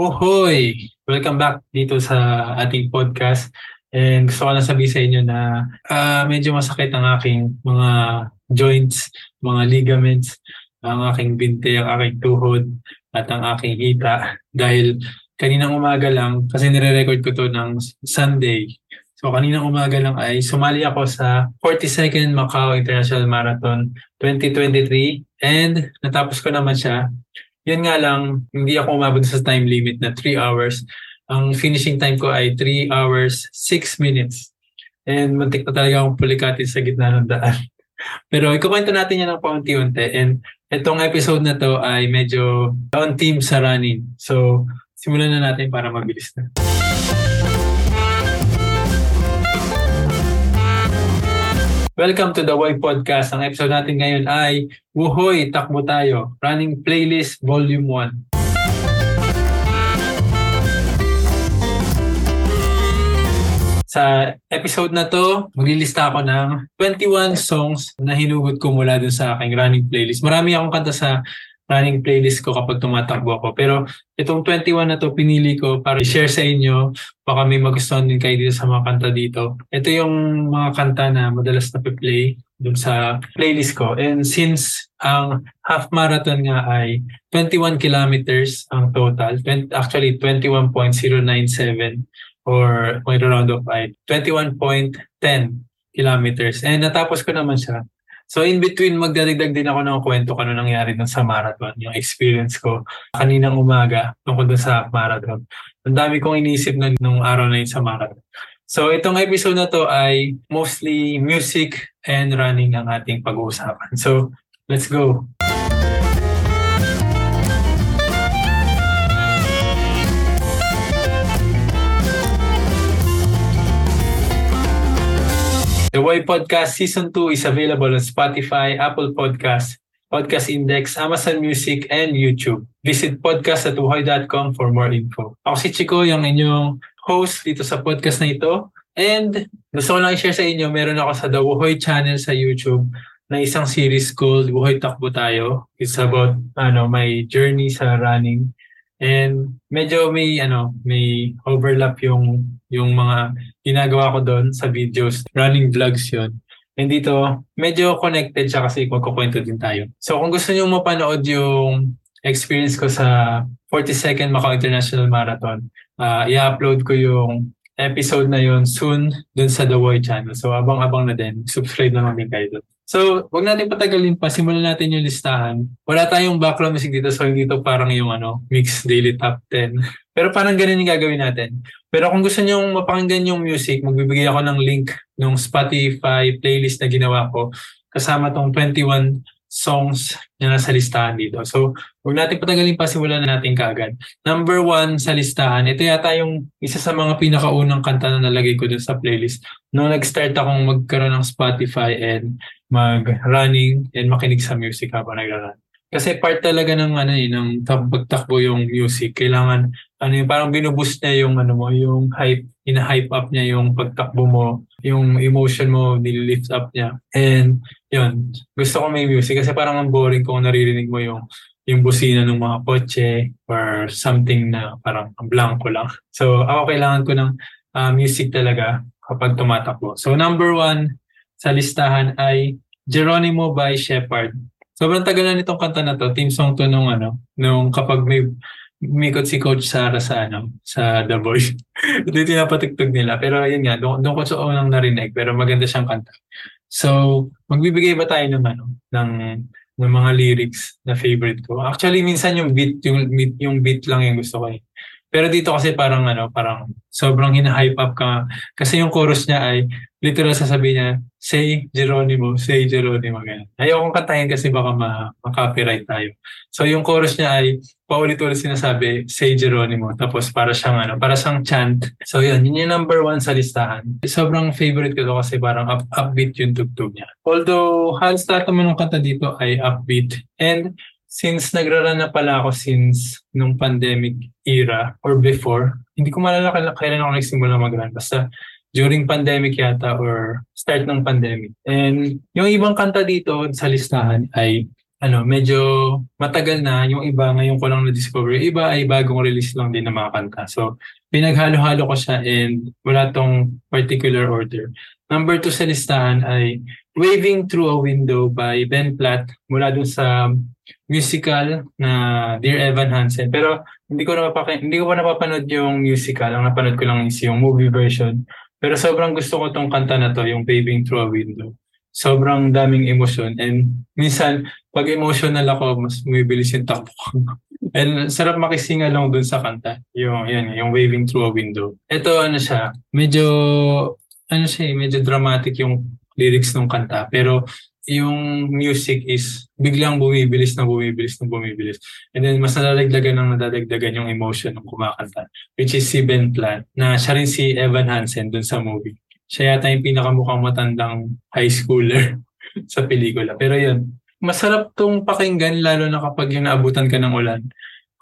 Uhoy! Welcome back dito sa ating podcast. And gusto ko lang sabihin sa inyo na uh, medyo masakit ang aking mga joints, mga ligaments, ang aking binte, ang aking tuhod, at ang aking hita. Dahil kaninang umaga lang, kasi nire-record ko to ng Sunday. So kaninang umaga lang ay sumali ako sa 42nd Macau International Marathon 2023 and natapos ko naman siya yun nga lang, hindi ako umabot sa time limit na 3 hours. Ang finishing time ko ay 3 hours, 6 minutes. And muntik na talaga akong pulikatin sa gitna ng daan. Pero ikukwento natin yan ng paunti-unti. And itong episode na to ay medyo on team sa running. So, simulan na natin para mabilis na. Welcome to the Why Podcast. Ang episode natin ngayon ay Wuhoy, Takbo Tayo, Running Playlist Volume 1. Sa episode na to, maglilista ako ng 21 songs na hinugot ko mula dun sa aking running playlist. Marami akong kanta sa running playlist ko kapag tumatakbo ako. Pero itong 21 na to pinili ko para i-share sa inyo. Baka may magustuhan din kayo dito sa mga kanta dito. Ito yung mga kanta na madalas na play dun sa playlist ko. And since ang half marathon nga ay 21 kilometers ang total, 20, actually 21.097 or point round of 5, 21.10 kilometers. And natapos ko naman siya So in between, magdadagdag din ako ng kwento kung ano nangyari dun sa marathon, yung experience ko kaninang umaga tungkol dun sa marathon. Ang dami kong inisip na nung araw na yun sa marathon. So itong episode na to ay mostly music and running ang ating pag-uusapan. So let's go! The Why Podcast Season 2 is available on Spotify, Apple Podcasts, Podcast Index, Amazon Music, and YouTube. Visit podcast.uhoy.com for more info. Ako si Chico, yung inyong host dito sa podcast na ito. And gusto ko lang i-share sa inyo, meron ako sa The Wuhoy channel sa YouTube na isang series called Wuhoy Takbo Tayo. It's about ano my journey sa running. And medyo may ano, may overlap yung yung mga ginagawa ko doon sa videos. Running vlogs yon And dito, medyo connected siya kasi magkukwento din tayo. So kung gusto niyo mapanood yung experience ko sa 42nd Macau International Marathon, uh, i-upload ko yung episode na yon soon dun sa The Boy channel. So abang-abang na din. Subscribe na lang din kayo doon. So, wag natin patagalin pa. Simulan natin yung listahan. Wala tayong background music dito. So, hindi to parang yung ano, mix daily top 10. Pero parang ganun yung gagawin natin. Pero kung gusto niyo mapakinggan yung music, magbibigay ako ng link ng Spotify playlist na ginawa ko kasama tong 21 songs na nasa listahan dito. So, huwag natin patagalin pa, simulan na natin kaagad. Number one sa listahan, ito yata yung isa sa mga pinakaunang kanta na nalagay ko dun sa playlist. Nung nag-start akong magkaroon ng Spotify and mag-running and makinig sa music habang nagra-run. Kasi part talaga ng ano eh, ng pagtakbo yung music. Kailangan ano yung parang binuboost niya yung ano mo, yung hype, ina-hype up niya yung pagtakbo mo, yung emotion mo, nililift up niya. And yun, gusto ko may music kasi parang ang boring kung naririnig mo yung yung busina ng mga kotse or something na parang blanco lang. So ako kailangan ko ng uh, music talaga kapag tumatakbo. So number one sa listahan ay Geronimo by Shepard. Sobrang tagal na nitong kanta na to. Team song to nung ano, nung kapag may umikot si Coach Sara sa ano, sa The Voice. Yung tinapatugtog nila. Pero yun nga, doon, doon ko sa unang narinig. Pero maganda siyang kanta. So, magbibigay ba tayo ng ano, ng ng mga lyrics na favorite ko. Actually, minsan yung beat, yung, yung beat lang yung gusto ko eh. Pero dito kasi parang ano, parang sobrang hina-hype up ka. Kasi yung chorus niya ay literal sasabihin niya, say Geronimo, say Geronimo. Ganyan. Ayaw kong kantahin kasi baka ma- copyright tayo. So yung chorus niya ay paulit-ulit sinasabi, say Geronimo. Tapos para siyang ano, para siyang chant. So yun, yun yung number one sa listahan. Sobrang favorite ko to kasi parang up, upbeat yung tugtog niya. Although halos lahat naman ng kanta dito ay upbeat. And since nagrarun na pala ako since nung pandemic era or before, hindi ko malala kailan ako nagsimula mag-run. Basta during pandemic yata or start ng pandemic. And yung ibang kanta dito sa listahan ay ano, medyo matagal na. Yung iba, ngayon ko lang na-discover. Yung iba ay bagong release lang din ng mga kanta. So, pinaghalo-halo ko siya and wala tong particular order. Number two sa listahan ay Waving Through a Window by Ben Platt mula dun sa musical na Dear Evan Hansen. Pero hindi ko na hindi ko pa napapanood yung musical. Ang napanood ko lang is yung movie version. Pero sobrang gusto ko tong kanta na to, yung Waving Through a Window sobrang daming emosyon. And minsan, pag emotional ako, mas bumibilis yung takbo ko. And sarap makisinga lang dun sa kanta. Yung, yan, yung waving through a window. Ito, ano siya, medyo, ano siya, eh, medyo dramatic yung lyrics ng kanta. Pero yung music is biglang bumibilis na bumibilis na bumibilis. And then mas nadadagdagan ng nadadagdagan yung emotion ng kumakanta. Which is si Ben Platt, na siya rin si Evan Hansen dun sa movie siya yata yung pinakamukhang matandang high schooler sa pelikula. Pero yun, masarap tong pakinggan lalo na kapag yung naabutan ka ng ulan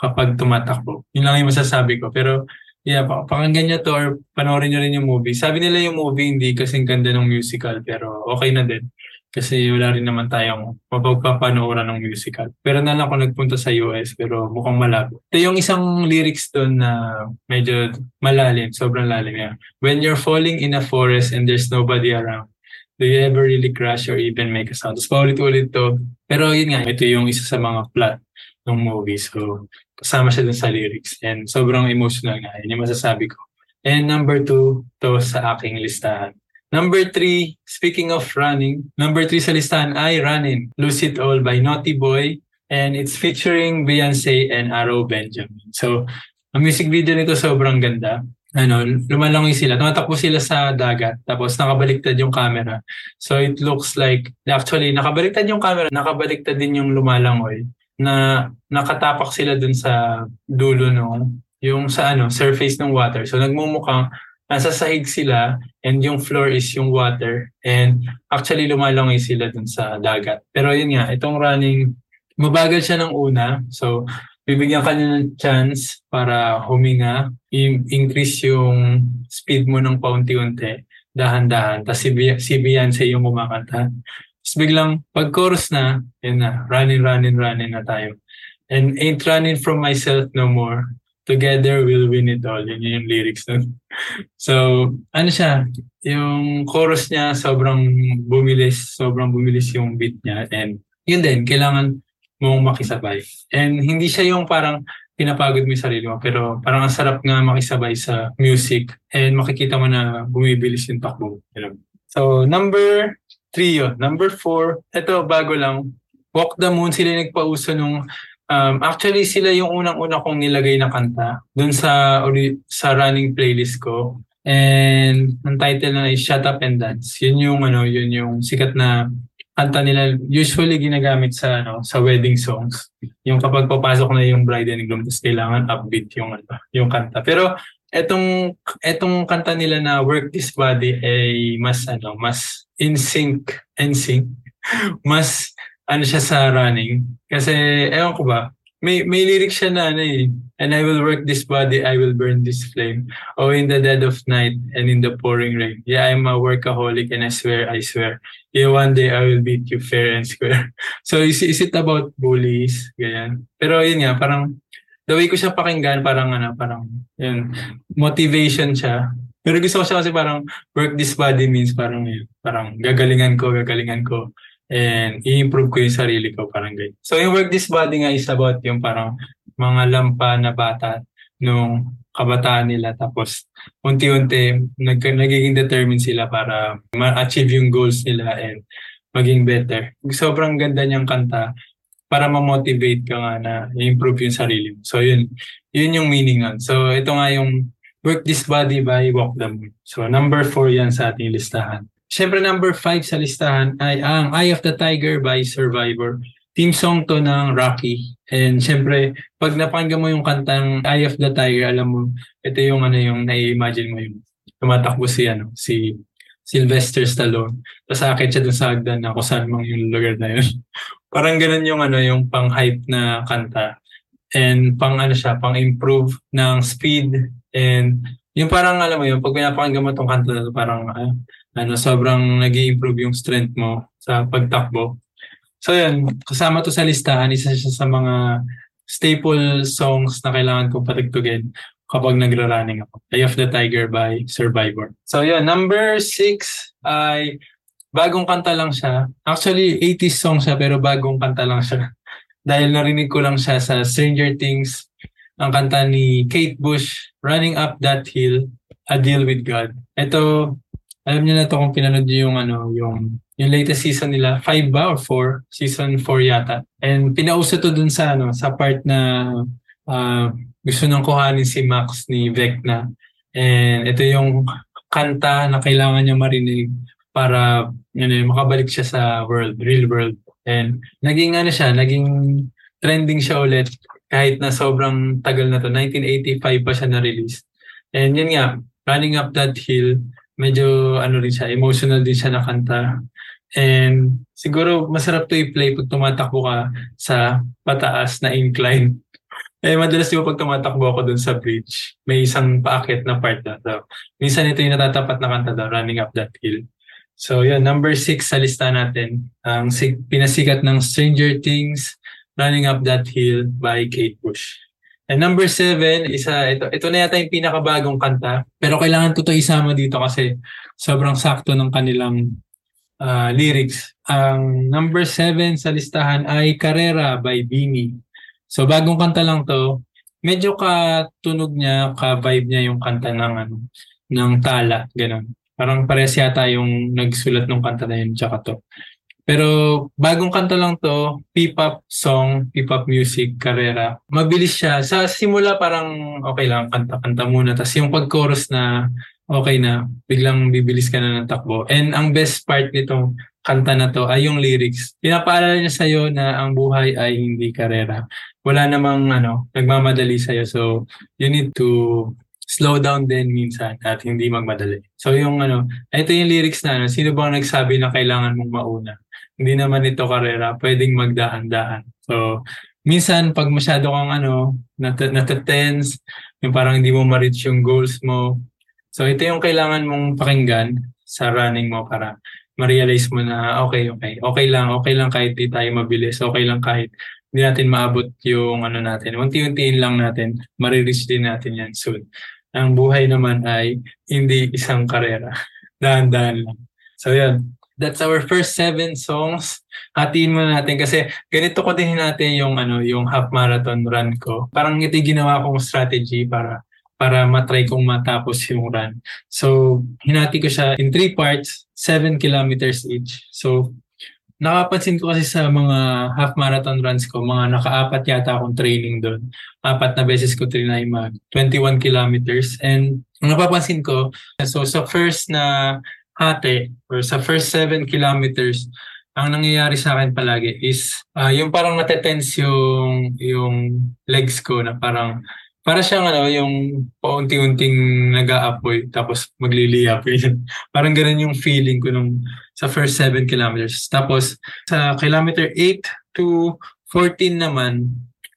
kapag tumatakbo. Yun lang yung masasabi ko. Pero yeah, pakinggan niya to or panoorin niyo rin yung movie. Sabi nila yung movie hindi kasing ganda ng musical pero okay na din. Kasi wala rin naman tayong mapagpapanooran ng musical. Pero na ako nagpunta sa US pero mukhang malabo. Ito yung isang lyrics doon na medyo malalim, sobrang lalim yan. When you're falling in a forest and there's nobody around, do you ever really crash or even make a sound? Tapos paulit-ulit to. Pero yun nga, ito yung isa sa mga plot ng movie. So, kasama siya dun sa lyrics. And sobrang emotional nga. Yun yung masasabi ko. And number two, to sa aking listahan. Number three, speaking of running, number three sa listahan ay Running, Lose It All by Naughty Boy. And it's featuring Beyonce and Arrow Benjamin. So, ang music video nito sobrang ganda. Ano, lumalangoy sila. Tumatakbo sila sa dagat. Tapos nakabaliktad yung camera. So, it looks like, actually, nakabaliktad yung camera. Nakabaliktad din yung lumalangoy. Na nakatapak sila dun sa dulo no, yung sa ano, surface ng water. So, nagmumukhang nasa sahig sila and yung floor is yung water and actually lumalangoy sila dun sa dagat. Pero yun nga, itong running, mabagal siya ng una. So, bibigyan ka ng chance para huminga, increase yung speed mo ng paunti-unti, dahan-dahan. Tapos si, si Beyonce yung kumakanta. Tapos biglang, pag chorus na, yun na, running, running, running na tayo. And ain't running from myself no more. Together we'll win it all. Yun yung lyrics nun. So, ano siya, yung chorus niya sobrang bumilis, sobrang bumilis yung beat niya. And yun din, kailangan mong makisabay. And hindi siya yung parang pinapagod mo yung sarili mo, pero parang ang sarap nga makisabay sa music and makikita mo na bumibilis yung takbo. So, number three yun. Number four, ito bago lang, Walk the Moon, sila yung nagpauso nung Um, actually, sila yung unang-una kong nilagay na kanta dun sa, sa running playlist ko. And ang title na is Shut Up and Dance. Yun yung, ano, yun yung sikat na kanta nila. Usually ginagamit sa, ano, sa wedding songs. Yung kapag papasok na yung bride and groom, tapos kailangan upbeat yung, ano, yung kanta. Pero etong etong kanta nila na Work This Body ay mas ano mas in sync in sync mas ano siya sa running. Kasi, ewan ko ba, may, may lyrics siya na ano eh, and I will work this body, I will burn this flame. Oh, in the dead of night and in the pouring rain. Yeah, I'm a workaholic and I swear, I swear. Yeah, one day I will beat you fair and square. So, is, is it about bullies? Ganyan. Pero yun nga, parang, the way ko siya pakinggan, parang ano, parang, yun, motivation siya. Pero gusto ko siya kasi parang, work this body means parang, yun, parang gagalingan ko, gagalingan ko and i-improve ko yung sarili ko, parang ganyan. So yung Work This Body nga is about yung parang mga lampa na bata nung kabataan nila tapos unti-unti nag nagiging determined sila para ma-achieve yung goals nila and maging better. Sobrang ganda niyang kanta para ma-motivate ka nga na i-improve yung sarili mo. So yun, yun yung meaning nun. So ito nga yung Work This Body by Walk the Moon. So number 4 yan sa ating listahan. Siyempre number 5 sa listahan ay ang Eye of the Tiger by Survivor. Team song to ng Rocky. And siyempre, pag napakinggan mo yung kantang Eye of the Tiger, alam mo, ito yung ano yung nai-imagine mo yung tumatakbo si ano, si Sylvester Stallone. Tapos akit siya dun sa hagdan na kung saan mang yung lugar na yun. Parang ganun yung ano, yung pang-hype na kanta. And pang ano siya, pang-improve ng speed and yung parang alam mo yun, pag pinapakinggan mo tong kanta na parang uh, ano, sobrang nag improve yung strength mo sa pagtakbo. So yun, kasama to sa listahan, isa siya sa mga staple songs na kailangan kong patugtugin kapag nagra-running ako. Eye of the Tiger by Survivor. So yun, number six ay bagong kanta lang siya. Actually, 80s song siya pero bagong kanta lang siya. Dahil narinig ko lang siya sa Stranger Things, ang kanta ni Kate Bush, Running Up That Hill, A Deal With God. Ito, alam niyo na to kung pinanood niyo yung ano, yung yung latest season nila, 5 ba or 4? Season 4 yata. And pinauso to dun sa ano, sa part na uh, gusto nang kuhanin si Max ni Vecna. And ito yung kanta na kailangan niya marinig para ano, makabalik siya sa world, real world. And naging ano siya, naging trending siya ulit kahit na sobrang tagal na to. 1985 pa siya na-release. And yun nga, Running Up That Hill, medyo ano rin siya, emotional din siya na kanta. And siguro masarap to i-play pag tumatakbo ka sa pataas na incline. Eh, madalas di ba pag tumatakbo ako dun sa bridge, may isang paakit na part na. So, minsan ito yung natatapat na kanta daw, Running Up That Hill. So, yun, number six sa lista natin. Ang sig- pinasikat ng Stranger Things, Running Up That Hill by Kate Bush. And number seven, isa, ito, ito na yata yung pinakabagong kanta. Pero kailangan ko to isama dito kasi sobrang sakto ng kanilang uh, lyrics. Ang number seven sa listahan ay Carrera by Bini. So bagong kanta lang to. Medyo katunog niya, ka-vibe niya yung kanta ng ano, ng tala, ganun. Parang pares yata yung nagsulat ng kanta na yun, tsaka to. Pero bagong kanta lang to, P-pop song, P-pop music, Carrera. Mabilis siya. Sa simula parang okay lang, kanta-kanta muna. Tapos yung pag-chorus na okay na, biglang bibilis ka na ng takbo. And ang best part nitong kanta na to ay yung lyrics. Pinapaalala niya sa'yo na ang buhay ay hindi karera. Wala namang ano, nagmamadali sa'yo. So, you need to slow down din minsan at hindi magmadali. So yung ano, ito yung lyrics na ano, sino bang nagsabi na kailangan mong mauna? Hindi naman ito karera, pwedeng magdaan-daan. So, minsan pag masyado kang ano, nat- natatense, yung parang hindi mo ma-reach yung goals mo, So ito yung kailangan mong pakinggan sa running mo para ma-realize mo na okay, okay, okay lang, okay lang kahit di tayo mabilis, okay lang kahit hindi natin maabot yung ano natin. Unti-untiin lang natin, marireach din natin yan soon. Ang buhay naman ay hindi isang karera. Dahan-dahan lang. So yan, that's our first seven songs. Hatiin mo natin kasi ganito ko din natin yung ano, yung half marathon run ko. Parang ito ginawa kong strategy para para matry kong matapos yung run. So, hinati ko siya in three parts, 7 kilometers each. So, nakapansin ko kasi sa mga half marathon runs ko, mga nakaapat yata akong training doon. Apat na beses ko trinay mag 21 kilometers. And ang napapansin ko, so sa first na hati or sa first 7 kilometers, ang nangyayari sa akin palagi is uh, yung parang natetense yung, yung legs ko na parang para siyang ano, yung paunti-unting nag-aapoy tapos magliliyap. Parang ganun yung feeling ko nung sa first 7 kilometers. Tapos sa kilometer 8 to 14 naman,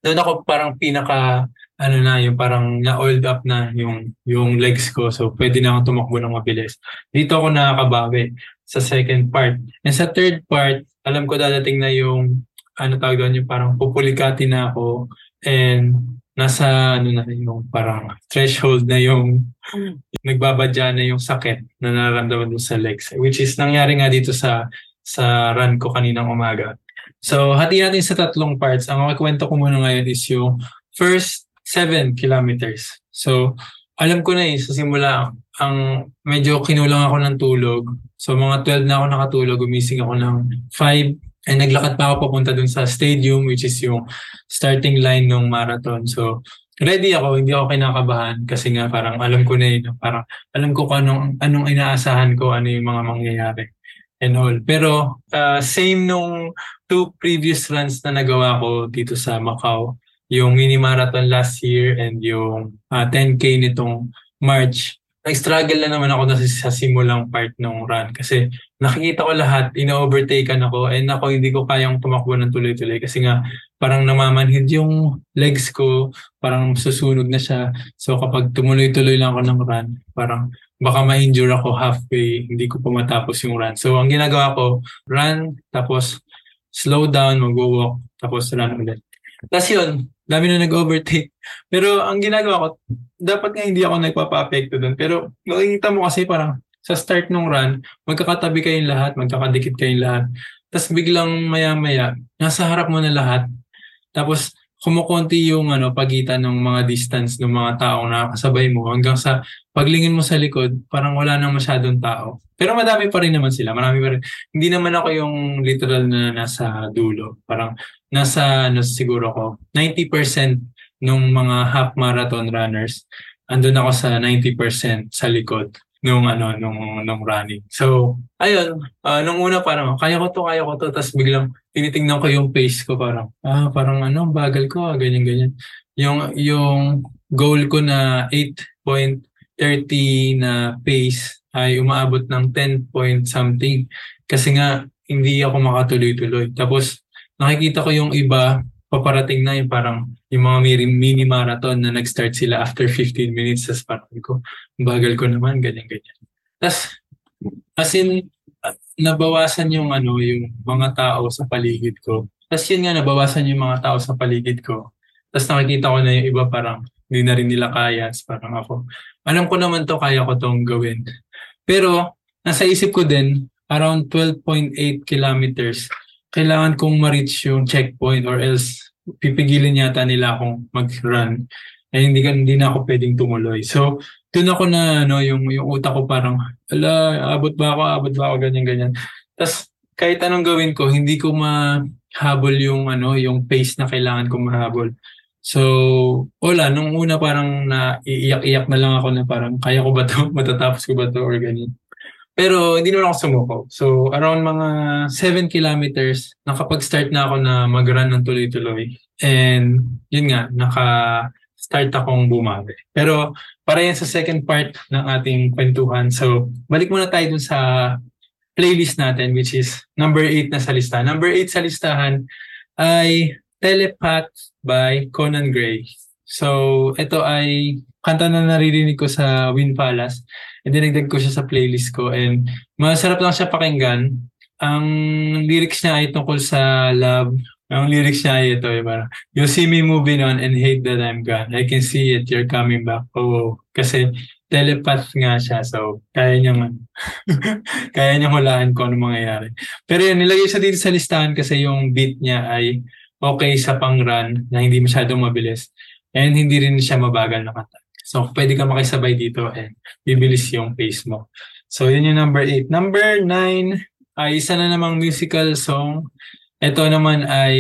doon ako parang pinaka ano na, yung parang na-oiled up na yung, yung legs ko. So, pwede na akong tumakbo ng mabilis. Dito ako nakakabawi sa second part. And sa third part, alam ko dadating na yung, ano tawag doon, yung parang pupulikati na ako. And nasa ano na yung parang threshold na yung mm. nagbabadya na yung sakit na nararamdaman doon sa legs which is nangyari nga dito sa sa run ko kaninang umaga. So hati natin sa tatlong parts. Ang makikwento ko muna ngayon is yung first 7 kilometers. So alam ko na eh sa simula ang medyo kinulang ako ng tulog. So mga 12 na ako nakatulog, gumising ako ng 5 And naglakad pa ako papunta dun sa stadium which is yung starting line ng marathon. So ready ako, hindi ako kinakabahan kasi nga parang alam ko na yun. Parang alam ko kung anong, anong inaasahan ko, ano yung mga mangyayari and all. Pero uh, same nung two previous runs na nagawa ko dito sa Macau, yung mini marathon last year and yung uh, ah, 10K nitong March, nag-struggle na naman ako na sa simulang part ng run kasi nakikita ko lahat, ina-overtaken ako and ako hindi ko kayang tumakbo ng tuloy-tuloy kasi nga parang namamanhid yung legs ko, parang susunog na siya. So kapag tumuloy-tuloy lang ako ng run, parang baka ma-injure ako halfway, hindi ko pa matapos yung run. So ang ginagawa ko, run, tapos slow down, mag-walk, tapos run ulit. Tapos yun, dami na nag-overtake. Pero ang ginagawa ko, dapat nga hindi ako nagpapa-apekto doon. Pero makikita mo kasi parang sa start ng run, magkakatabi kayong lahat, magkakadikit kayong lahat. Tapos biglang maya-maya, nasa harap mo na lahat. Tapos kumukonti yung ano, pagitan ng mga distance ng mga taong nakakasabay mo hanggang sa paglingin mo sa likod, parang wala nang masyadong tao. Pero madami pa rin naman sila. Marami pa rin. Hindi naman ako yung literal na nasa dulo. Parang nasa ano siguro ko 90% nung mga half marathon runners andun ako sa 90% sa likod nung ano nung nung running. So, ayun, uh, nung una parang kaya ko to, kaya ko to, tapos biglang tinitingnan ko yung pace ko parang ah parang ano, bagal ko, ah, ganyan ganyan. Yung yung goal ko na 8.30 na pace ay umaabot ng 10 point something kasi nga hindi ako makatuloy-tuloy. Tapos nakikita ko yung iba paparating na yung parang yung mga mini marathon na nag-start sila after 15 minutes sa parang ko, bagal ko naman, ganyan-ganyan. Tapos, as in, nabawasan yung ano, yung mga tao sa paligid ko. Tapos yun nga, nabawasan yung mga tao sa paligid ko. Tapos nakikita ko na yung iba parang hindi na rin nila kaya. Tapos parang ako, alam ko naman to, kaya ko tong gawin. Pero, nasa isip ko din, around 12.8 kilometers, kailangan kong ma-reach yung checkpoint or else pipigilin yata nila akong mag-run ay hindi, ka, hindi na ako pwedeng tumuloy. So, doon ako na, ano, yung, yung utak ko parang, ala, abot ba ako, abot ba ako, ganyan, ganyan. Tapos, kahit anong gawin ko, hindi ko mahabol yung, ano, yung pace na kailangan ko mahabol. So, wala, nung una parang na iiyak-iyak na lang ako na parang, kaya ko ba to, matatapos ko ba to, or ganyan. Pero hindi naman ako sumuko. So around mga 7 kilometers, nakapag-start na ako na mag-run ng tuloy-tuloy. And yun nga, naka-start akong bumawi. Pero para yan sa second part ng ating kwentuhan. So balik muna tayo dun sa playlist natin which is number 8 na sa listahan. Number 8 sa listahan ay Telepath by Conan Gray. So ito ay kanta na naririnig ko sa Wind Palace And dinagdag ko siya sa playlist ko and masarap lang siya pakinggan. Ang lyrics niya ay tungkol sa love. Ang lyrics niya ay ito, eh, parang, You see me moving on and hate that I'm gone. I can see it, you're coming back. Oh, kasi telepath nga siya. So, kaya niyang, kaya niyang hulaan kung ano mangyayari. Pero yun, nilagay siya dito sa listahan kasi yung beat niya ay okay sa pang-run na hindi masyadong mabilis. And hindi rin siya mabagal na kanta. So, pwede ka makisabay dito and bibilis yung pace mo. So, yun yung number 8. Number 9 ay isa na namang musical song. Ito naman ay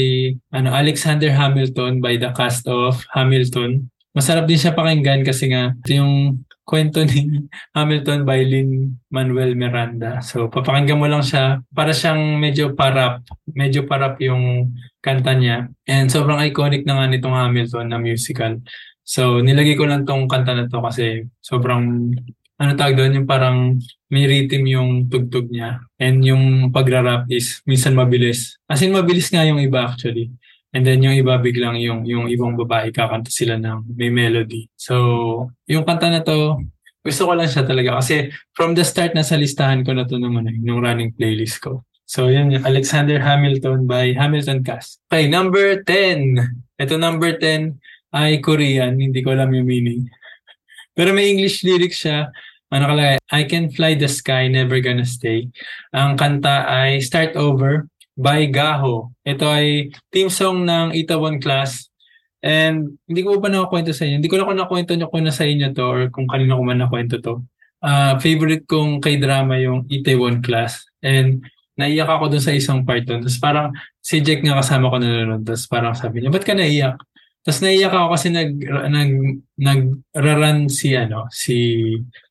ano Alexander Hamilton by the cast of Hamilton. Masarap din siya pakinggan kasi nga ito yung kwento ni Hamilton by Lin Manuel Miranda. So papakinggan mo lang siya para siyang medyo parap, medyo parap yung kanta niya. And sobrang iconic na nga nitong Hamilton na musical. So, nilagay ko lang tong kanta na to kasi sobrang, ano tawag doon, yung parang may rhythm yung tugtog niya. And yung pagra-rap is minsan mabilis. As in, mabilis nga yung iba actually. And then yung iba biglang yung, yung ibang babae kakanta sila ng may melody. So, yung kanta na to, gusto ko lang siya talaga kasi from the start na sa listahan ko na to naman eh, yung running playlist ko. So, yun yung Alexander Hamilton by Hamilton Cast. Okay, number 10. Ito number 10 ay Korean, hindi ko alam yung meaning. Pero may English lyrics siya. Ano kalagay? I can fly the sky, never gonna stay. Ang kanta ay Start Over by Gaho. Ito ay team song ng Itaewon Class. And hindi ko pa nakakwento sa inyo. Hindi ko na kung nakwento nyo kung na sa inyo to or kung kanino ko man nakwento to. Uh, favorite kong k-drama yung Itaewon Class. And naiyak ako dun sa isang part dun. Tapos parang si Jack nga kasama ko nanonood. Tapos parang sabi niya, ba't ka naiyak? Tapos naiyak ako kasi nag nag nagraran si ano si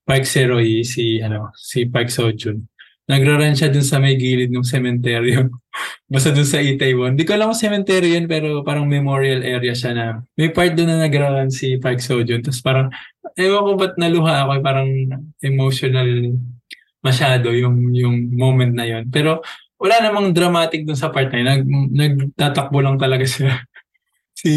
Park Seroy si ano si Park Sojun. Nagraran siya dun sa may gilid ng sementeryo. Basta dun sa Itaewon. Hindi ko alam kung cemetery yun pero parang memorial area siya na may part dun na nagraran si Park Sojun. Tapos parang ewan ko ba't naluha ako parang emotional masyado yung yung moment na yon. Pero wala namang dramatic dun sa part na yun. Nag, nagtatakbo lang talaga siya si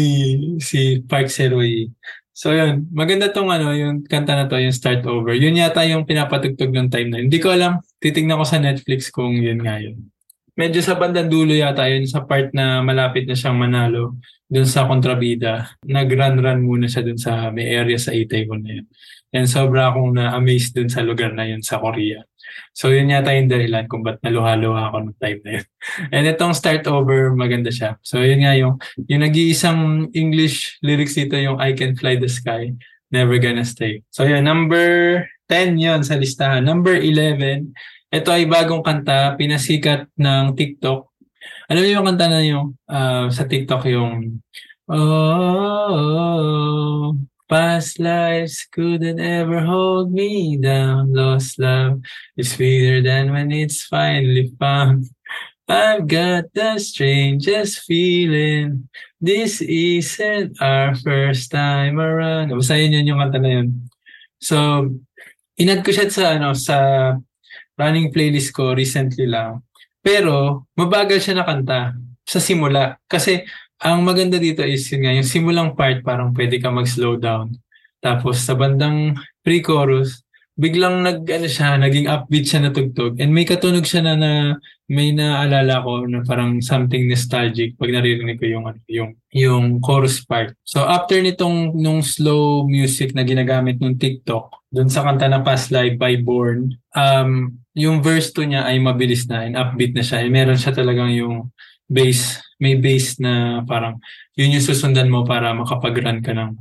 si Park Seroy. So yun, maganda tong ano, yung kanta na to, yung Start Over. Yun yata yung pinapatugtog ng time na yun. Hindi ko alam, titignan ko sa Netflix kung yun nga yun. medyo sa bandang dulo yata yun, sa part na malapit na siyang manalo dun sa kontrabida. Nag-run-run muna siya dun sa may area sa Itaewon na yun. And sobra akong na-amaze dun sa lugar na yun sa Korea. So yun yata yung dahilan kung ba't naluha-luha ako ng time na yun. And itong start over, maganda siya. So yun nga yung, yung nag-iisang English lyrics dito yung I Can Fly the Sky, Never Gonna Stay. So yun, number 10 yon sa listahan. Number 11, ito ay bagong kanta, pinasikat ng TikTok. Niyo yung kanta na yung uh, sa TikTok yung Oh, past lives couldn't ever hold me down. Lost love is sweeter than when it's finally found. I've got the strangest feeling. This isn't our first time around. Basta yun yun yung kanta na yun. So, inad ko siya sa ano sa running playlist ko recently lang. Pero mabagal siya na kanta sa simula kasi ang maganda dito is yun nga yung simulang part parang pwede ka mag-slow down. Tapos sa bandang pre-chorus biglang nag ano siya, naging upbeat siya na tugtog and may katunog siya na, na may naalala ko na parang something nostalgic pag naririnig ko yung ano, yung yung chorus part. So after nitong nung slow music na ginagamit nung TikTok doon sa kanta na Past Life by Born, um yung verse 2 niya ay mabilis na and upbeat na siya. And meron siya talagang yung bass, may bass na parang yun yung susundan mo para makapag-run ka ng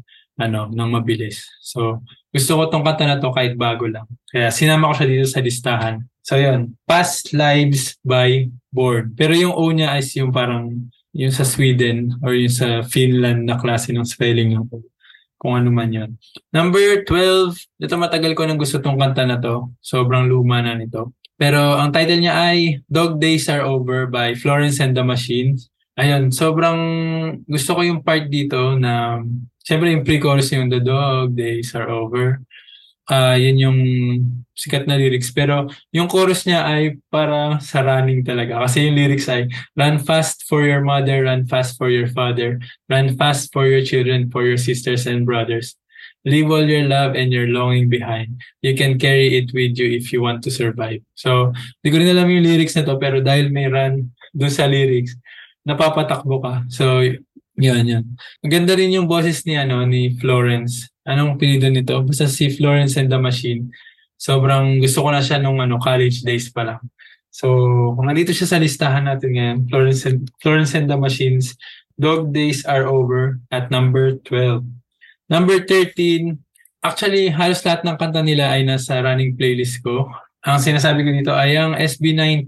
ano, ng mabilis. So, gusto ko tong kanta na to kahit bago lang. Kaya sinama ko siya dito sa listahan. So, yun. Past Lives by Born. Pero yung O niya is yung parang yung sa Sweden or yung sa Finland na klase ng spelling ng kung ano man yun. Number 12, ito matagal ko nang gusto tong kanta na to. Sobrang luma na nito. Pero ang title niya ay Dog Days Are Over by Florence and the Machine. Ayun, sobrang gusto ko yung part dito na Siyempre yung pre-chorus yung The Dog Days Are Over. Uh, yun yung sikat na lyrics. Pero yung chorus niya ay para sa running talaga. Kasi yung lyrics ay, Run fast for your mother, run fast for your father, run fast for your children, for your sisters and brothers. Leave all your love and your longing behind. You can carry it with you if you want to survive. So, hindi ko rin alam yung lyrics na to, pero dahil may run doon sa lyrics, napapatakbo ka. So, yan, yan. Maganda rin yung boses ni, ano, ni Florence. Anong pinido nito? Basta si Florence and the Machine. Sobrang gusto ko na siya nung ano, college days pa lang. So, kung nandito siya sa listahan natin ngayon, Florence and, Florence and the Machines, Dog Days Are Over at number 12. Number 13, actually, halos lahat ng kanta nila ay nasa running playlist ko. Ang sinasabi ko dito ay ang SB19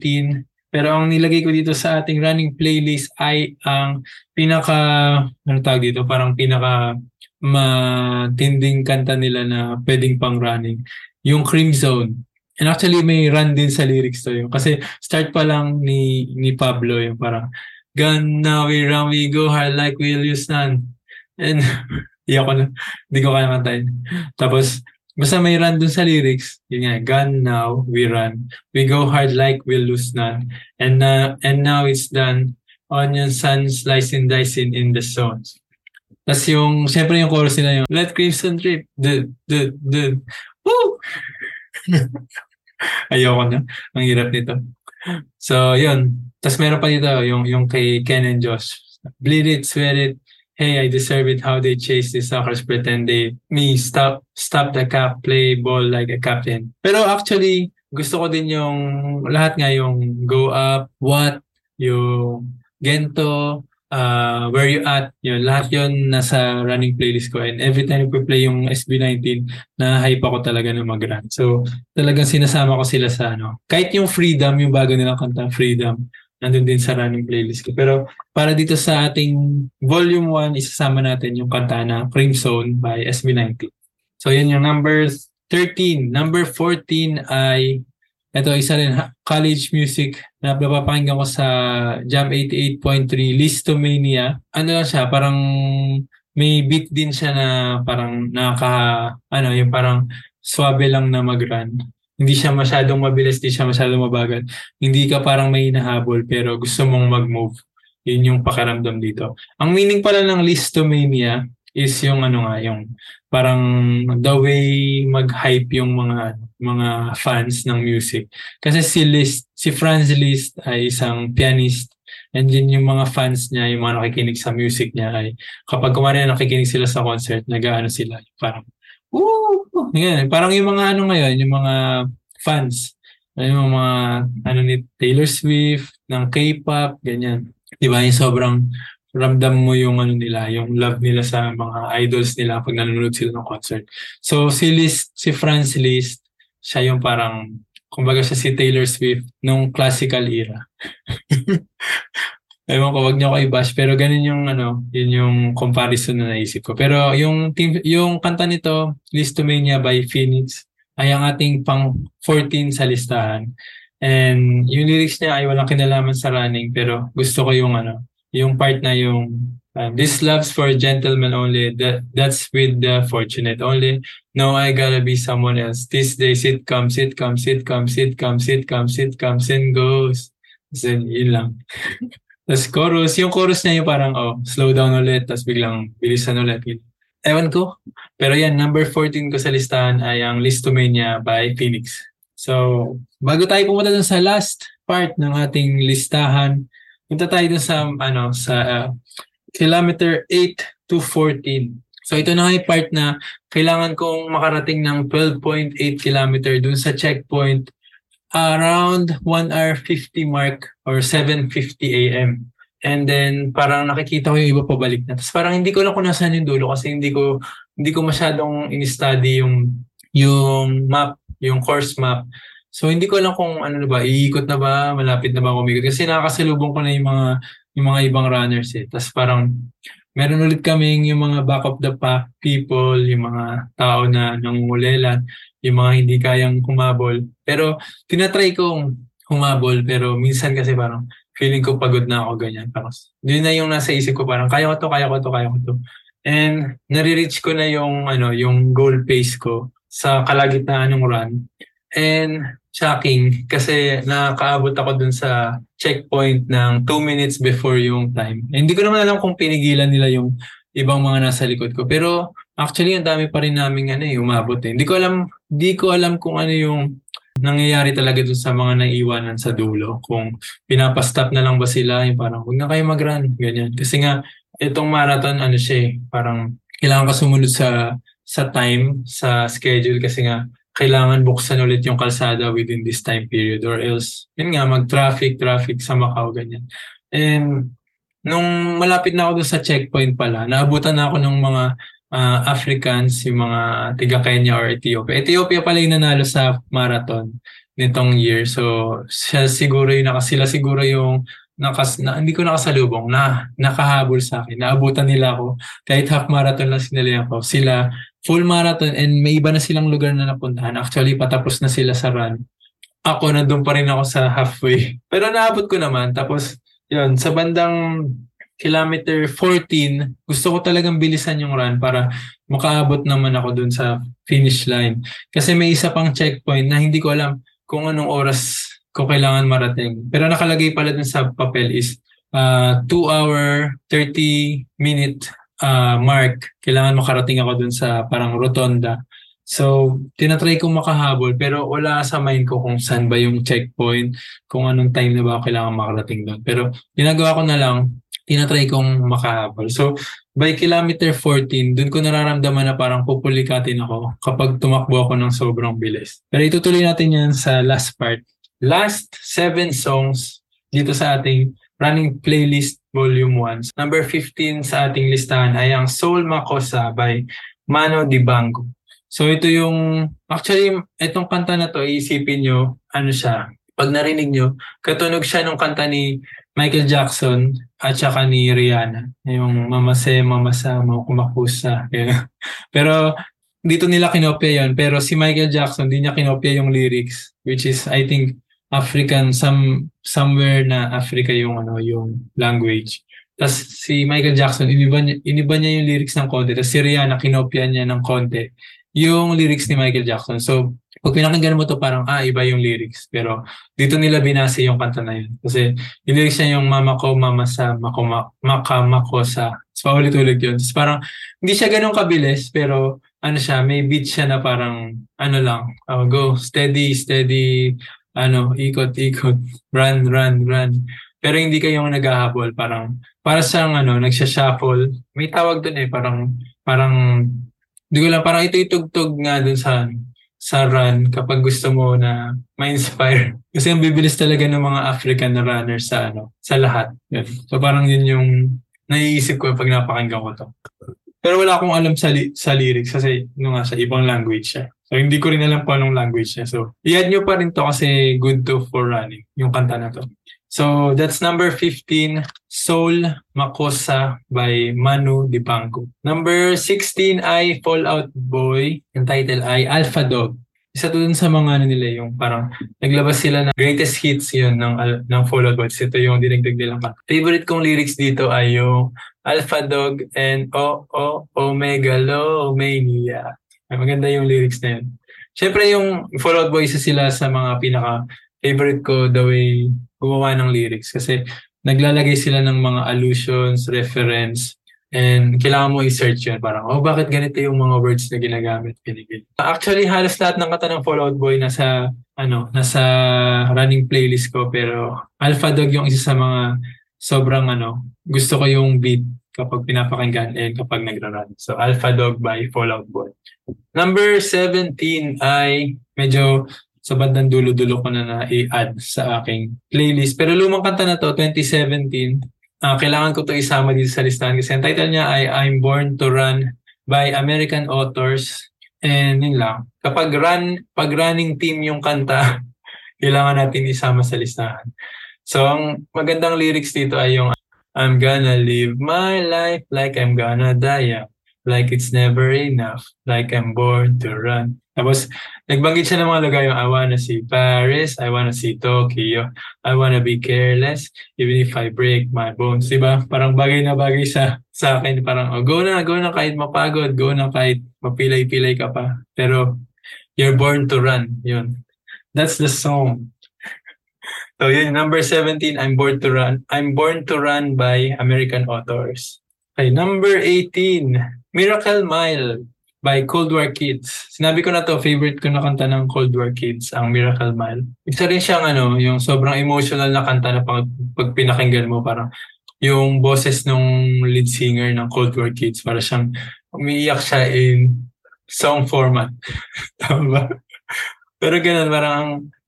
pero ang nilagay ko dito sa ating running playlist ay ang pinaka, ano tawag dito, parang pinaka matinding kanta nila na pwedeng pang running. Yung Cream Zone. And actually may run din sa lyrics to yun. Kasi start pa lang ni, ni Pablo yung parang, Gun now we run, we go hard like we'll use none. And iyak ko na, hindi ko kaya kantayin. Tapos, Basta may run dun sa lyrics, yun nga, gun now, we run. We go hard like we'll lose none. And, uh, and now it's done. Onion sun slicing dicing in the zones. Tapos yung, siyempre yung chorus nila yung, let crimson trip, the, the, the, woo! Ayoko na. Ang hirap nito. So, yun. Tapos meron pa dito yung, yung kay Ken and Josh. Bleed it, sweat it, hey, I deserve it, how they chase the suckers, pretend they, me, stop, stop the cap, play ball like a captain. Pero actually, gusto ko din yung lahat nga yung go up, what, yung gento, uh, where you at, yun, lahat yun nasa running playlist ko. And every time ko play yung SB19, na-hype ako talaga na mag-run. So, talagang sinasama ko sila sa ano. Kahit yung Freedom, yung bago nilang kanta, Freedom, nandun din sa running playlist ko. Pero para dito sa ating volume 1, isasama natin yung kanta na Cream Zone by SB90. So yun yung number 13. Number 14 ay ito isa rin college music na napapakinggan ko sa Jam 88.3 Listomania. Ano lang siya, parang may beat din siya na parang naka ano yung parang swabe lang na mag-run hindi siya masyadong mabilis, hindi siya masyadong mabagal. Hindi ka parang may hinahabol pero gusto mong mag-move. Yun yung pakiramdam dito. Ang meaning pala ng listomania is yung ano nga, yung parang the way mag-hype yung mga mga fans ng music. Kasi si Liszt, si Franz Liszt ay isang pianist and din yung mga fans niya, yung mga nakikinig sa music niya ay kapag kumari na nakikinig sila sa concert, nag-ano sila, parang woo! Yan, parang yung mga ano ngayon, yung mga fans, yung mga ano ni Taylor Swift, ng K-pop, ganyan. Di ba? Yung sobrang ramdam mo yung ano nila, yung love nila sa mga idols nila pag nanonood sila ng concert. So si Liszt, si Franz Liszt, siya yung parang kumbaga siya si Taylor Swift nung classical era. Ewan ko, wag niyo ko i-bash, pero ganun yung ano, yun yung comparison na naisip ko. Pero yung team, yung kanta nito, Listomania by Phoenix, ay ang ating pang 14 sa listahan. And yung lyrics niya ay walang kinalaman sa running, pero gusto ko yung ano, yung part na yung uh, this love's for gentlemen only that that's with the fortunate only no I gotta be someone else these days it comes it comes it comes it comes it comes it comes and goes so, yun lang tapos chorus yung chorus niya yung parang oh slow down ulit tapos biglang bilisan ulit. Ewan ko. Pero yan number 14 ko sa listahan ay ang Listomania by Phoenix. So bago tayo pumunta dun sa last part ng ating listahan Punta tayo dun sa, ano, sa uh, kilometer 8 to 14. So ito na yung part na kailangan kong makarating ng 12.8 kilometer dun sa checkpoint around 1 hour 50 mark or 7.50 a.m. And then parang nakikita ko yung iba pabalik na. Tapos parang hindi ko lang kung nasaan yung dulo kasi hindi ko hindi ko masyadong in-study yung yung map, yung course map. So hindi ko alam kung ano na ba, iikot na ba, malapit na ba umikot. Kasi nakakasalubong ko na yung mga yung mga ibang runners eh. Tapos parang meron ulit kaming yung mga back of the pack people, yung mga tao na nangungulelan, yung mga hindi kayang humabol. Pero tinatry kong humabol pero minsan kasi parang feeling ko pagod na ako ganyan. Parang yun na yung nasa isip ko parang kaya ko to, kaya ko to, kaya ko to. And nare-reach ko na yung ano, yung goal pace ko sa kalagitnaan ng run. And shocking kasi nakaabot ako dun sa checkpoint ng 2 minutes before yung time. Eh, hindi ko naman alam kung pinigilan nila yung ibang mga nasa likod ko. Pero actually, ang dami pa rin namin ano, eh, umabot eh. Hindi ko alam, hindi ko alam kung ano yung nangyayari talaga dun sa mga naiiwanan sa dulo. Kung pinapastop na lang ba sila, yung parang huwag na kayo mag-run, ganyan. Kasi nga, itong marathon, ano siya eh, parang kailangan ka sumunod sa sa time, sa schedule kasi nga kailangan buksan ulit yung kalsada within this time period or else, yun nga, mag-traffic, traffic sa Macau, ganyan. And nung malapit na ako doon sa checkpoint pala, naabutan na ako ng mga uh, Africans, yung mga tiga Kenya or Ethiopia. Ethiopia pala yung nanalo sa marathon nitong year. So, siya siguro yung sila siguro yung nakas, na, hindi ko nakasalubong na nakahabol sa akin. Naabutan nila ako. Kahit half marathon lang sinalihan ko. Sila full marathon and may iba na silang lugar na napuntahan. Actually, patapos na sila sa run. Ako, nandun pa rin ako sa halfway. Pero naabot ko naman. Tapos, yun, sa bandang kilometer 14, gusto ko talagang bilisan yung run para makaabot naman ako dun sa finish line. Kasi may isa pang checkpoint na hindi ko alam kung anong oras ko kailangan marating. Pero nakalagay pala dun sa papel is uh, 2 hour 30 minute uh, mark. Kailangan makarating ako dun sa parang rotonda. So, tinatry kong makahabol pero wala sa mind ko kung saan ba yung checkpoint, kung anong time na ba kailangan makarating doon. Pero ginagawa ko na lang, tinatry kong makahabol. So, by kilometer 14, dun ko nararamdaman na parang pupulikatin ako kapag tumakbo ako ng sobrang bilis. Pero itutuloy natin yan sa last part last seven songs dito sa ating running playlist volume 1. Number 15 sa ating listahan ay ang Soul Makosa by Mano Dibango. So ito yung, actually, itong kanta na to, iisipin nyo, ano siya, pag narinig nyo, katunog siya nung kanta ni Michael Jackson at saka ni Rihanna. Yung mamase, mamasa, kumakusa. Pero dito nila kinopya yon Pero si Michael Jackson, di niya kinopya yung lyrics. Which is, I think, African some somewhere na Africa yung ano yung language. Tapos si Michael Jackson iniba niya, iniba niya yung lyrics ng konti. Tapos si Rihanna kinopya niya ng konti yung lyrics ni Michael Jackson. So pag pinakinggan mo to parang, ah, iba yung lyrics. Pero dito nila binase yung kanta na yun. Kasi yung lyrics niya yung mama ko, mama sa, mako, maka, mako sa. So, paulit-ulit yun. Tapos parang, hindi siya ganun kabilis, pero ano siya, may beat siya na parang, ano lang, oh, go, steady, steady, ano, ikot, ikot, run, run, run. Pero hindi kayong naghahabol, parang, para sa ano, nagsha-shuffle. May tawag dun eh, parang, parang, hindi ko lang, parang ito itugtog nga dun sa, sa run kapag gusto mo na ma-inspire. Kasi ang bibilis talaga ng mga African na runners sa ano, sa lahat. Yun. So parang yun yung naiisip ko pag napakinggan ko to. Pero wala akong alam sa, li- sa lyrics kasi no nga sa ibang language siya. So hindi ko rin alam kung anong language niya. So i-add nyo pa rin to kasi good to for running, yung kanta na to. So that's number 15, Soul Makosa by Manu Dibango. Number 16 ay Fallout Boy. Yung title ay Alpha Dog. Isa to dun sa mga ano nila, yung parang naglabas sila ng greatest hits yun ng, ng Fallout Boy. Ito yung dinagdag nilang kanta. Favorite kong lyrics dito ay yung Alpha Dog and O O Omegalomania. Ay, maganda yung lyrics na yun. Siyempre yung Fallout Boy isa sila sa mga pinaka favorite ko the way gumawa ng lyrics kasi naglalagay sila ng mga allusions, reference, and kailangan mo i-search yun. Parang, oh, bakit ganito yung mga words na ginagamit? Ganigil. Actually, halos lahat ng kata ng Fallout Boy nasa, ano, nasa running playlist ko. Pero Alpha Dog yung isa sa mga sobrang, ano, gusto ko yung beat kapag pinapakinggan and kapag nagra-run. So, Alpha Dog by Fallout Boy. Number 17 ay medyo sa bandang dulo-dulo ko na na-i-add sa aking playlist. Pero lumang kanta na to, 2017, uh, ah, kailangan ko to isama dito sa listahan kasi ang title niya ay I'm Born to Run by American Authors. And yun lang. Kapag run, pag running team yung kanta, kailangan natin isama sa listahan. So, ang magandang lyrics dito ay yung I'm gonna live my life like I'm gonna die like it's never enough, like I'm born to run. Tapos, nagbanggit siya ng mga lugar yung I wanna see Paris, I wanna see Tokyo, I wanna be careless, even if I break my bones. Diba? Parang bagay na bagay sa, sa akin. Parang, oh, go na, go na kahit mapagod, go na kahit mapilay-pilay ka pa. Pero, you're born to run. Yun. That's the song. So, yun, number 17, I'm born to run. I'm born to run by American authors. Okay, number 18, Miracle Mile by Cold War Kids. Sinabi ko na to, favorite ko na kanta ng Cold War Kids, ang Miracle Mile. Isa rin siyang ano, yung sobrang emotional na kanta na pag, pag pinakinggan mo, parang yung boses nung lead singer ng Cold War Kids, para siyang umiiyak siya in song format. Tama ba? Pero ganun, parang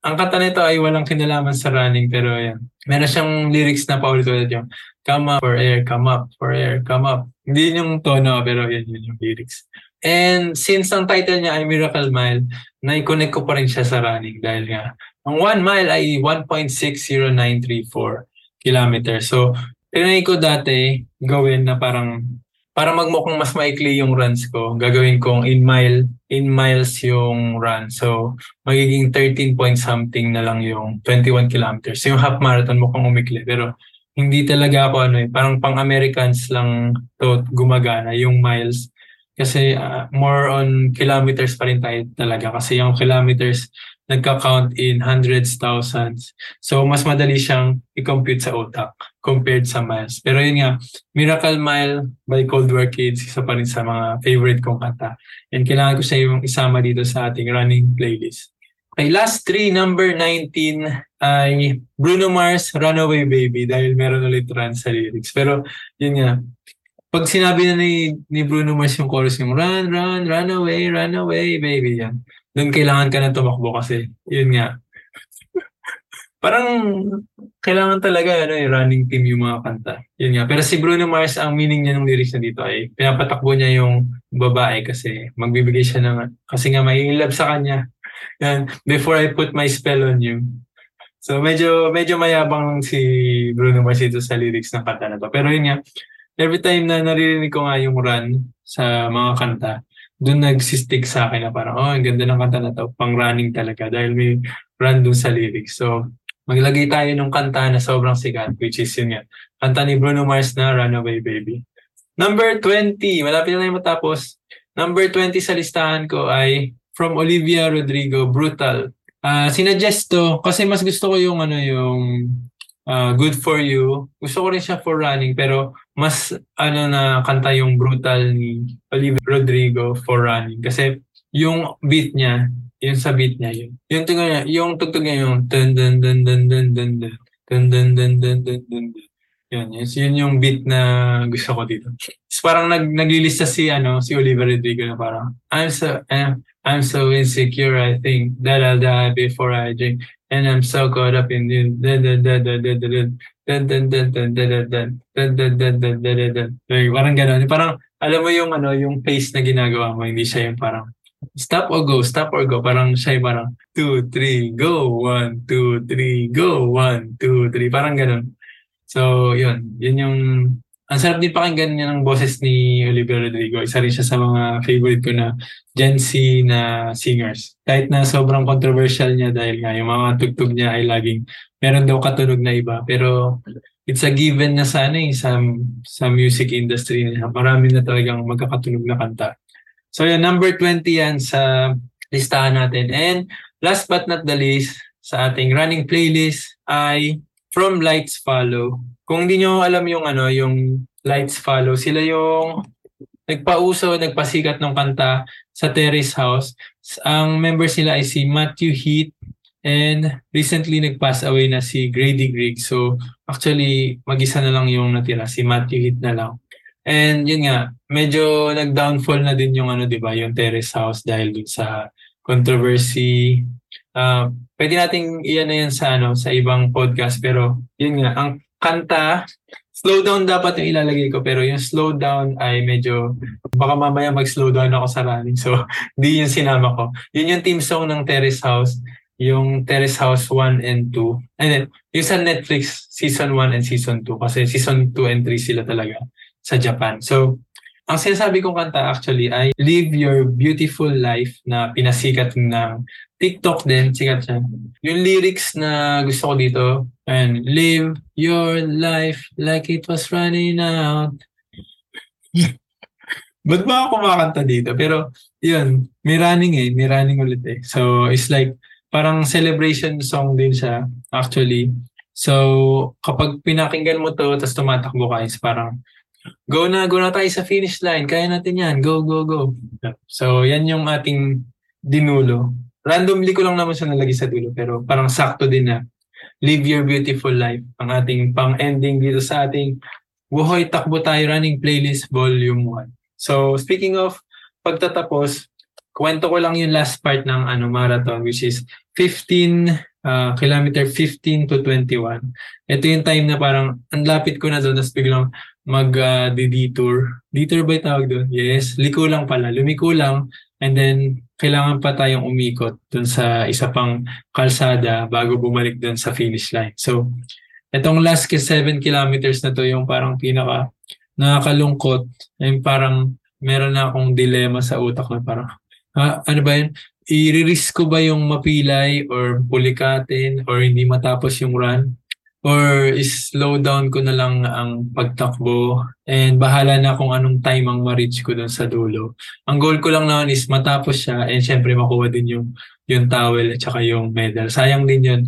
ang, kanta nito ay walang kinalaman sa running, pero yan. Meron siyang lyrics na paulit-ulit yung come up for air, come up for air, come up. Hindi yung tono, pero yan yun yung lyrics. And since ang title niya ay Miracle Mile, na-connect ko pa rin siya sa running dahil nga, ang 1 mile ay 1.60934 kilometers. So, tinry ko dati gawin na parang para magmukhang mas maikli yung runs ko, gagawin kong in mile in miles yung run. So, magiging 13 point something na lang yung 21 kilometers. Yung half marathon mukhang umikli. Pero hindi talaga ako ano eh, parang pang-Americans lang to gumagana yung miles. Kasi uh, more on kilometers pa rin tayo talaga. Kasi yung kilometers nagka-count in hundreds, thousands. So, mas madali siyang i-compute sa utak compared sa miles. Pero yun nga, Miracle Mile by Cold War Kids, isa pa rin sa mga favorite kong kanta. And kailangan ko siya yung isama dito sa ating running playlist. Okay, last three, number 19 ay Bruno Mars, Runaway Baby dahil meron ulit run sa lyrics. Pero yun nga, pag sinabi na ni, ni Bruno Mars yung chorus yung run, run, run away, run away, baby, yan. Doon kailangan ka na tumakbo kasi yun nga. Parang kailangan talaga ano, eh, running team yung mga kanta. Yun nga. Pero si Bruno Mars, ang meaning niya ng lyrics na dito ay pinapatakbo niya yung babae kasi magbibigay siya ng, kasi nga may love sa kanya. Yan, before I put my spell on you. So medyo medyo mayabang si Bruno Mars dito sa lyrics ng kanta na to. Pero yun nga, every time na naririnig ko nga yung run sa mga kanta, doon nagsistick sa akin na parang, oh, ang ganda ng kanta na to, pang running talaga dahil may run doon sa lyrics. So, maglagay tayo ng kanta na sobrang sikat, which is yun nga. Kanta ni Bruno Mars na Runaway Baby. Number 20, malapit na yung matapos. Number 20 sa listahan ko ay from Olivia Rodrigo, Brutal. Uh, sinuggest to kasi mas gusto ko yung ano yung uh, Good For You. Gusto ko rin siya for running pero mas ano na kanta yung Brutal ni Olivia Rodrigo for running kasi yung beat niya, yung sa beat niya yun. Yung tugtog niya, yung tugtog niya yung dun dun dun dun dun dun dun dun dun dun dun dun dun yun, yun, yun yung beat na gusto ko dito. It's parang nag, naglilista si, ano, si Oliver Rodrigo na parang, I'm so, I'm, I'm so insecure, I think that I'll die before I drink. And I'm so caught up in you. Dun, dun, dun, dun, dun, dun, dun, dun, dun, dun, dun, dun, dun, dun, dun, dun, dun, dun, dun, dun. Parang gano'n. Parang, alam mo yung, ano, yung pace na ginagawa mo, hindi siya yung parang, stop or go, stop or go. Parang siya parang, two, three, go, one, two, three, go, one, two, three. Parang gano'n. So, yun. Yun yung... Ang sarap din pakinggan niya ng boses ni Olivia Rodrigo. Isa rin siya sa mga favorite ko na Gen Z na singers. Kahit na sobrang controversial niya dahil nga yung mga tugtog niya ay laging meron daw katunog na iba. Pero it's a given na sana eh, sa, sa music industry niya. Marami na talagang magkakatunog na kanta. So yun, number 20 yan sa listahan natin. And last but not the least, sa ating running playlist ay from Lights Follow. Kung hindi nyo alam yung ano, yung Lights Follow, sila yung nagpauso, nagpasikat ng kanta sa Terrace House. Ang members nila ay si Matthew Heath and recently nag-pass away na si Grady Griggs. So actually, mag-isa na lang yung natira, si Matthew Heath na lang. And yun nga, medyo nag-downfall na din yung ano, 'di ba, yung Terrace House dahil dun sa controversy uh, pwede nating iyan na yan sa, ano, sa ibang podcast. Pero yun nga, ang kanta, slow down dapat yung ilalagay ko. Pero yung slow down ay medyo, baka mamaya mag-slow down ako sa running. So, di yung sinama ko. Yun yung team song ng Terrace House. Yung Terrace House 1 and 2. And then, yung sa Netflix, season 1 and season 2. Kasi season 2 and 3 sila talaga sa Japan. So, ang sinasabi kong kanta actually ay Live Your Beautiful Life na pinasikat ng TikTok din, sikat siya. Yung lyrics na gusto ko dito, and Live your life like it was running out. Ba't ba ako kumakanta dito? Pero, yun, may running eh. May running ulit eh. So, it's like, parang celebration song din siya, actually. So, kapag pinakinggan mo to, tapos tumatakbo ka, is parang, Go na, go na tayo sa finish line. Kaya natin yan. Go, go, go. So, yan yung ating dinulo. Randomly ko lang naman siya nalagay sa dulo, pero parang sakto din na live your beautiful life. Ang ating pang-ending dito sa ating Wuhoy Takbo Tayo Running Playlist Volume 1. So, speaking of pagtatapos, kwento ko lang yung last part ng ano marathon which is 15 uh, kilometer 15 to 21. Ito yung time na parang ang lapit ko na doon tapos biglang mag-detour. Uh, detour ba tawag doon? Yes. Liko lang pala. Lumiko lang. And then, kailangan pa tayong umikot doon sa isa pang kalsada bago bumalik doon sa finish line. So, itong last 7 kilometers na to yung parang pinaka nakakalungkot. Yung parang meron na akong dilema sa utak na parang, ha, ano ba yun? I-risk ko ba yung mapilay or pulikatin or hindi matapos yung run? Or slow down ko na lang ang pagtakbo and bahala na kung anong time ang ma-reach ko dun sa dulo. Ang goal ko lang naman is matapos siya and syempre makuha din yung yung towel at saka yung medal. Sayang din yun.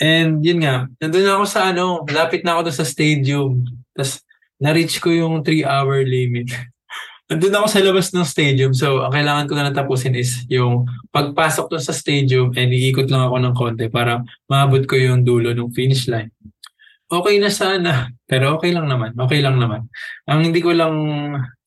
And yun nga, nandun ako sa ano, lapit na ako dun sa stadium. Tapos na-reach ko yung 3-hour limit. nandun ako sa labas ng stadium. So, ang kailangan ko na natapusin is yung pagpasok dun sa stadium and iikot lang ako ng konti para maabot ko yung dulo ng finish line okay na sana. Pero okay lang naman. Okay lang naman. Ang hindi ko lang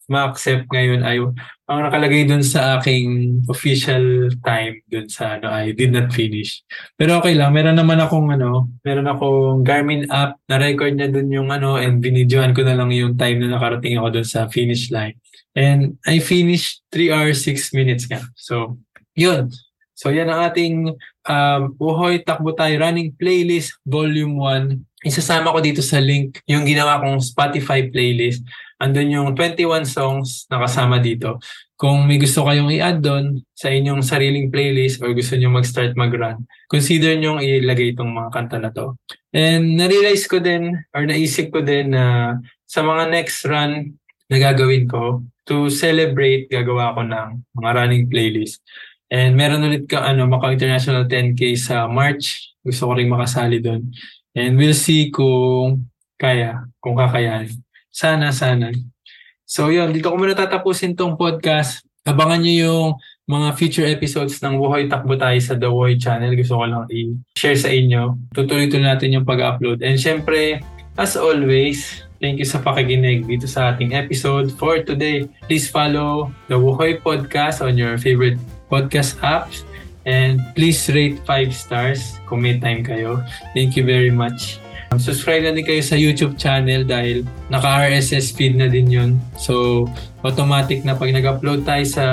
ma-accept ngayon ay ang nakalagay dun sa aking official time dun sa ano I did not finish. Pero okay lang, meron naman akong ano, meron akong Garmin app na record niya dun yung ano and binidyohan ko na lang yung time na nakarating ako dun sa finish line. And I finished 3 hours 6 minutes nga. So, yun. So yan ang ating um, Buhoy Takbo Tayo Running Playlist Volume 1. Isasama ko dito sa link yung ginawa kong Spotify playlist. Andun yung 21 songs na kasama dito. Kung may gusto kayong i-add doon sa inyong sariling playlist or gusto nyo mag-start mag-run, consider nyo ilagay itong mga kanta na to. And na-realize ko din or naisip ko din na sa mga next run na gagawin ko, to celebrate, gagawa ko ng mga running playlist And meron ulit ka, ano, Macau International 10K sa March. Gusto ko rin makasali doon. And we'll see kung kaya, kung kakayanin. Sana, sana. So yun, dito ko muna tatapusin tong podcast. Abangan nyo yung mga future episodes ng Wuhoy Takbo tayo sa The Wuhoy channel. Gusto ko lang i-share sa inyo. Tutuloy-tuloy natin yung pag-upload. And syempre, as always, thank you sa pakikinig dito sa ating episode for today. Please follow The Wuhoy Podcast on your favorite podcast apps. And please rate 5 stars kung time kayo. Thank you very much. Subscribe na din kayo sa YouTube channel dahil naka-RSS feed na din yun. So, automatic na pag nag-upload tayo sa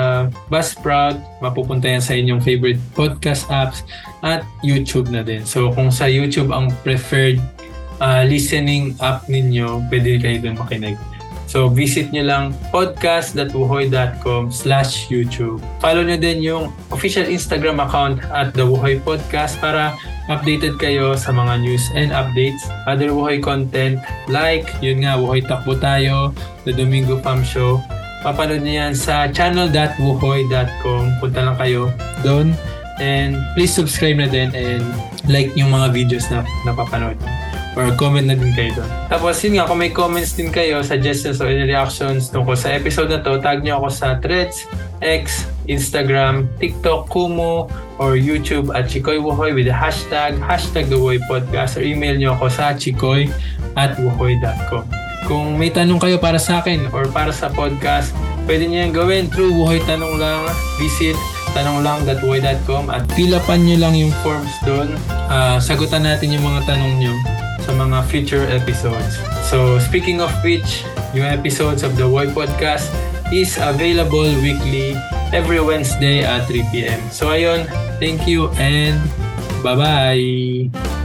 Buzzsprout, mapupunta yan sa inyong favorite podcast apps at YouTube na din. So, kung sa YouTube ang preferred uh, listening app ninyo, pwede kayo dun makinig. So, visit nyo lang podcast.wuhoy.com slash YouTube. Follow nyo din yung official Instagram account at The Wuhoy Podcast para updated kayo sa mga news and updates. Other Wuhoy content like, yun nga, Wuhoy Takbo Tayo, The Domingo Fam Show. Papanood nyo yan sa channel.wuhoy.com. Punta lang kayo doon. And please subscribe na din and like yung mga videos na napapanood or comment na din kayo doon. Tapos yun nga, kung may comments din kayo, suggestions or reactions tungkol sa episode na to, tag nyo ako sa Threads, X, Instagram, TikTok, Kumu, or YouTube at Chikoy Wuhoy with the hashtag, hashtag The Wuhoy Podcast or email nyo ako sa chikoy at wuhoy.com. Kung may tanong kayo para sa akin or para sa podcast, pwede nyo yung gawin through Wuhoy Tanong Lang. Visit tanonglang.wuhoy.com at fill upan nyo lang yung forms doon. Uh, sagutan natin yung mga tanong nyo sa mga future episodes. So, speaking of which, yung episodes of the Woy Podcast is available weekly every Wednesday at 3 p.m. So, ayun, thank you and bye-bye!